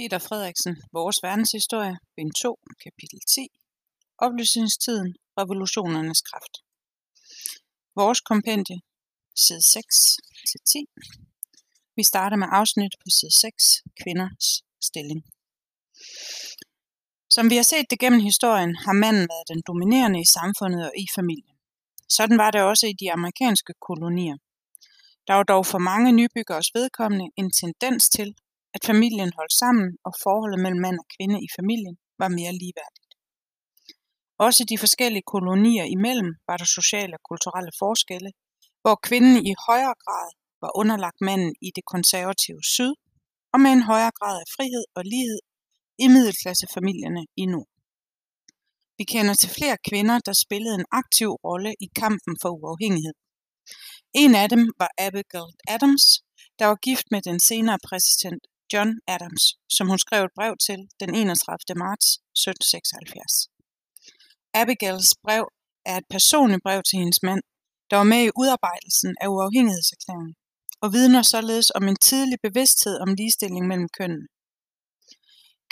Peter Frederiksen, Vores verdenshistorie, bind 2, kapitel 10, Oplysningstiden, revolutionernes kraft. Vores kompendie, side 6-10. Vi starter med afsnit på side 6, kvinders stilling. Som vi har set det gennem historien, har manden været den dominerende i samfundet og i familien. Sådan var det også i de amerikanske kolonier. Der var dog for mange nybyggeres vedkommende en tendens til, at familien holdt sammen og forholdet mellem mand og kvinde i familien var mere ligeværdigt. Også de forskellige kolonier imellem var der sociale og kulturelle forskelle, hvor kvinden i højere grad var underlagt manden i det konservative syd, og med en højere grad af frihed og lighed i middelklassefamilierne i nord. Vi kender til flere kvinder, der spillede en aktiv rolle i kampen for uafhængighed. En af dem var Abigail Adams, der var gift med den senere præsident John Adams, som hun skrev et brev til den 31. marts 1776. Abigails brev er et personligt brev til hendes mand, der var med i udarbejdelsen af uafhængighedserklæringen, og vidner således om en tidlig bevidsthed om ligestilling mellem kønnene.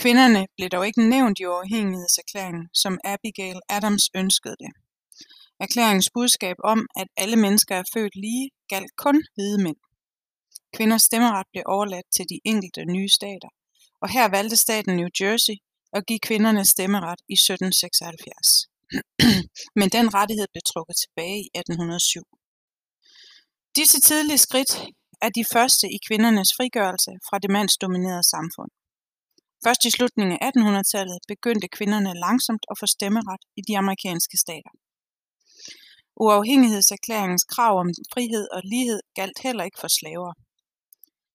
Kvinderne blev dog ikke nævnt i uafhængighedserklæringen, som Abigail Adams ønskede det. Erklæringens budskab om, at alle mennesker er født lige, galt kun hvide mænd. Kvinders stemmeret blev overladt til de enkelte nye stater, og her valgte staten New Jersey at give kvinderne stemmeret i 1776. Men den rettighed blev trukket tilbage i 1807. Disse tidlige skridt er de første i kvindernes frigørelse fra det mandsdominerede samfund. Først i slutningen af 1800-tallet begyndte kvinderne langsomt at få stemmeret i de amerikanske stater. Uafhængighedserklæringens krav om frihed og lighed galt heller ikke for slaver.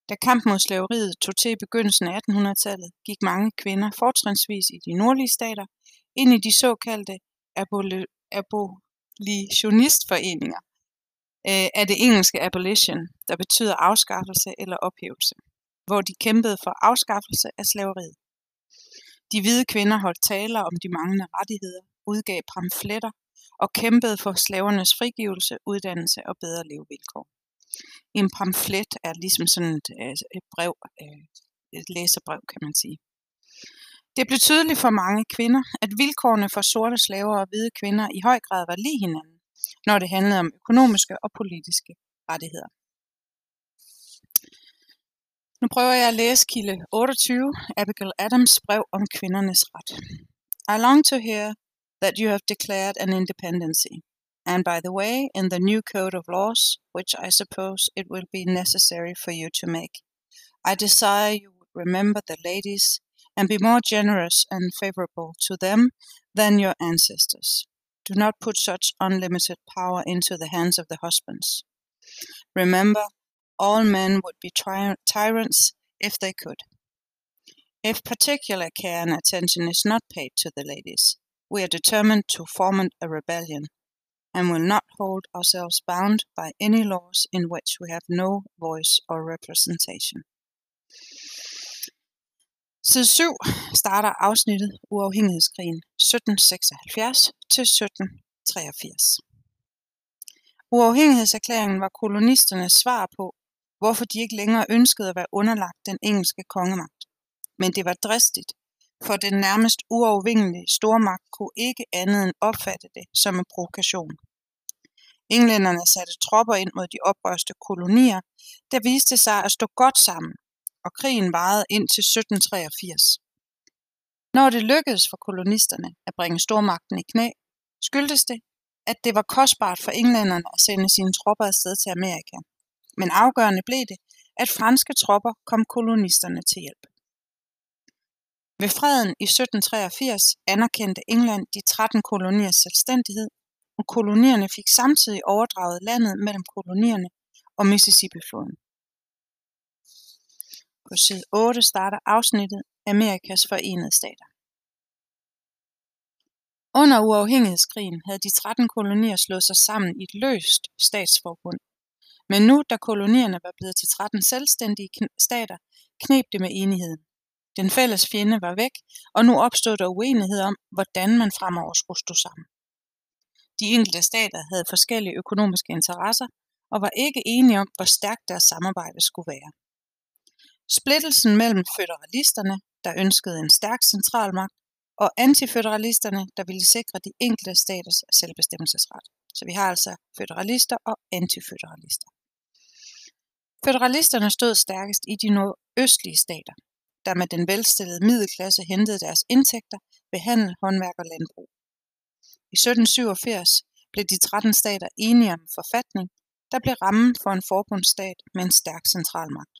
Da kampen mod slaveriet tog til i begyndelsen af 1800-tallet, gik mange kvinder, fortrinsvis i de nordlige stater, ind i de såkaldte abolitionistforeninger øh, af det engelske abolition, der betyder afskaffelse eller ophævelse, hvor de kæmpede for afskaffelse af slaveriet. De hvide kvinder holdt taler om de manglende rettigheder, udgav pamfletter og kæmpede for slavernes frigivelse, uddannelse og bedre levevilkår. En pamflet er ligesom sådan et, øh, et brev, øh, et læserbrev kan man sige. Det blev tydeligt for mange kvinder, at vilkårene for sorte slaver og hvide kvinder i høj grad var lige hinanden, når det handlede om økonomiske og politiske rettigheder. Nu prøver jeg at læse kilde 28, Abigail Adams brev om kvindernes ret. I long to hear that you have declared an independency. And by the way, in the new code of laws, which I suppose it will be necessary for you to make, I desire you would remember the ladies and be more generous and favorable to them than your ancestors. Do not put such unlimited power into the hands of the husbands. Remember all men would be ty- tyrants if they could. If particular care and attention is not paid to the ladies, we are determined to foment a rebellion and will not hold ourselves bound by any laws in which we have no voice or representation. Side 7 starter afsnittet Uafhængighedskrigen 1776 til 1783. Uafhængighedserklæringen var kolonisternes svar på, hvorfor de ikke længere ønskede at være underlagt den engelske kongemagt. Men det var dristigt, for den nærmest uovervindelige stormagt kunne ikke andet end opfatte det som en provokation. Englænderne satte tropper ind mod de oprørste kolonier, der viste sig at stå godt sammen, og krigen varede ind til 1783. Når det lykkedes for kolonisterne at bringe stormagten i knæ, skyldtes det, at det var kostbart for englænderne at sende sine tropper afsted til Amerika men afgørende blev det, at franske tropper kom kolonisterne til hjælp. Ved freden i 1783 anerkendte England de 13 koloniers selvstændighed, og kolonierne fik samtidig overdraget landet mellem kolonierne og Mississippi-floden. På side 8 starter afsnittet Amerikas forenede stater. Under uafhængighedskrigen havde de 13 kolonier slået sig sammen i et løst statsforbund, men nu, da kolonierne var blevet til 13 selvstændige stater, knep det med enigheden. Den fælles fjende var væk, og nu opstod der uenighed om, hvordan man fremover skulle stå sammen. De enkelte stater havde forskellige økonomiske interesser og var ikke enige om, hvor stærkt deres samarbejde skulle være. Splittelsen mellem føderalisterne der ønskede en stærk centralmagt, og antiføderalisterne, der ville sikre de enkelte staters selvbestemmelsesret. Så vi har altså føderalister og antiføderalister. Føderalisterne stod stærkest i de nordøstlige stater, der med den velstillede middelklasse hentede deres indtægter ved handel, håndværk og landbrug. I 1787 blev de 13 stater enige om en forfatning, der blev rammen for en forbundsstat med en stærk centralmagt.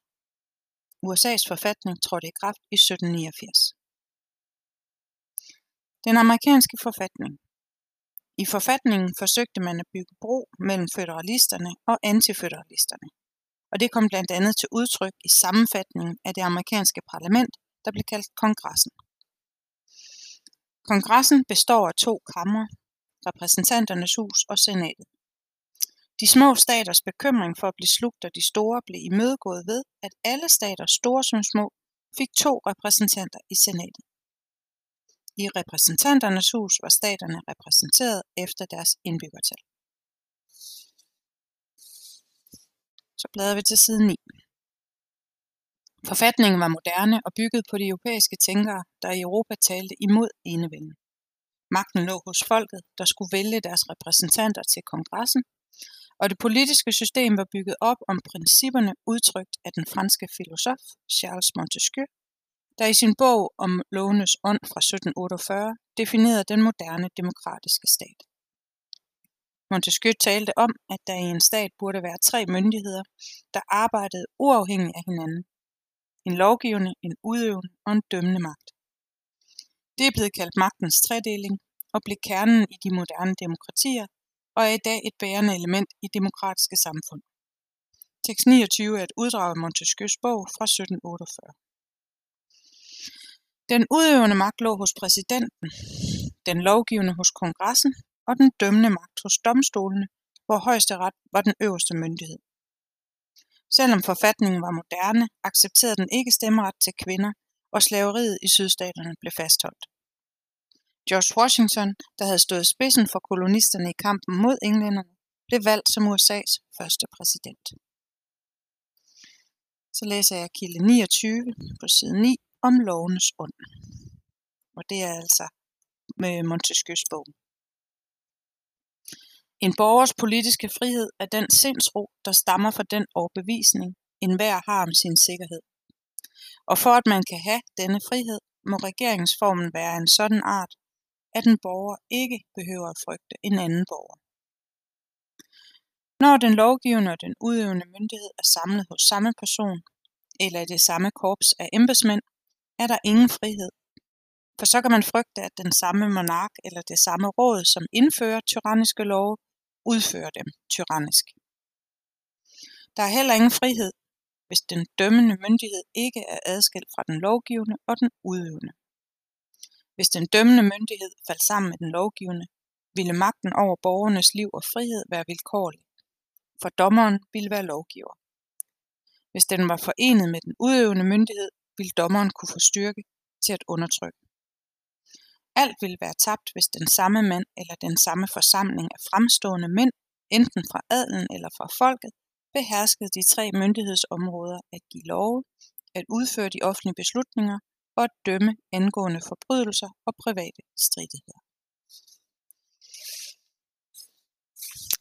USA's forfatning trådte i kraft i 1789. Den amerikanske forfatning. I forfatningen forsøgte man at bygge bro mellem føderalisterne og antiføderalisterne, og det kom blandt andet til udtryk i sammenfatningen af det amerikanske parlament, der blev kaldt kongressen. Kongressen består af to kammer, repræsentanternes hus og senatet. De små staters bekymring for at blive slugt af de store blev imødegået ved, at alle stater, store som små, fik to repræsentanter i senatet. I repræsentanternes hus var staterne repræsenteret efter deres indbyggertal. Så bladrer vi til side 9. Forfatningen var moderne og bygget på de europæiske tænkere, der i Europa talte imod enevælden. Magten lå hos folket, der skulle vælge deres repræsentanter til kongressen, og det politiske system var bygget op om principperne udtrykt af den franske filosof Charles Montesquieu, der i sin bog om lovenes ånd fra 1748 definerede den moderne demokratiske stat. Montesquieu talte om, at der i en stat burde være tre myndigheder, der arbejdede uafhængigt af hinanden. En lovgivende, en udøvende og en dømmende magt. Det er blevet kaldt magtens tredeling og blev kernen i de moderne demokratier og er i dag et bærende element i demokratiske samfund. Tekst 29 er et uddrag af Montesquieus bog fra 1748. Den udøvende magt lå hos præsidenten, den lovgivende hos kongressen og den dømmende magt hos domstolene, hvor højesteret var den øverste myndighed. Selvom forfatningen var moderne, accepterede den ikke stemmeret til kvinder, og slaveriet i sydstaterne blev fastholdt. George Washington, der havde stået spidsen for kolonisterne i kampen mod englænderne, blev valgt som USA's første præsident. Så læser jeg kilde 29 på side 9 om lovenes ånd. Og det er altså med Montesquieus bog. En borgers politiske frihed er den sindsro, der stammer fra den overbevisning, enhver har om sin sikkerhed. Og for at man kan have denne frihed, må regeringsformen være en sådan art, at en borger ikke behøver at frygte en anden borger. Når den lovgivende og den udøvende myndighed er samlet hos samme person, eller i det samme korps af embedsmænd, er der ingen frihed. For så kan man frygte, at den samme monark eller det samme råd, som indfører tyranniske love, udfører dem tyrannisk. Der er heller ingen frihed, hvis den dømmende myndighed ikke er adskilt fra den lovgivende og den udøvende. Hvis den dømmende myndighed faldt sammen med den lovgivende, ville magten over borgernes liv og frihed være vilkårlig, for dommeren ville være lovgiver. Hvis den var forenet med den udøvende myndighed, ville dommeren kunne få styrke til at undertrykke. Alt ville være tabt, hvis den samme mand eller den samme forsamling af fremstående mænd, enten fra adelen eller fra folket, beherskede de tre myndighedsområder at give love, at udføre de offentlige beslutninger og at dømme angående forbrydelser og private stridigheder.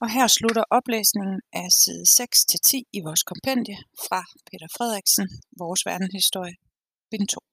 Og her slutter oplæsningen af side 6-10 i vores kompendie fra Peter Frederiksen, Vores Verdenshistorie, bind 2.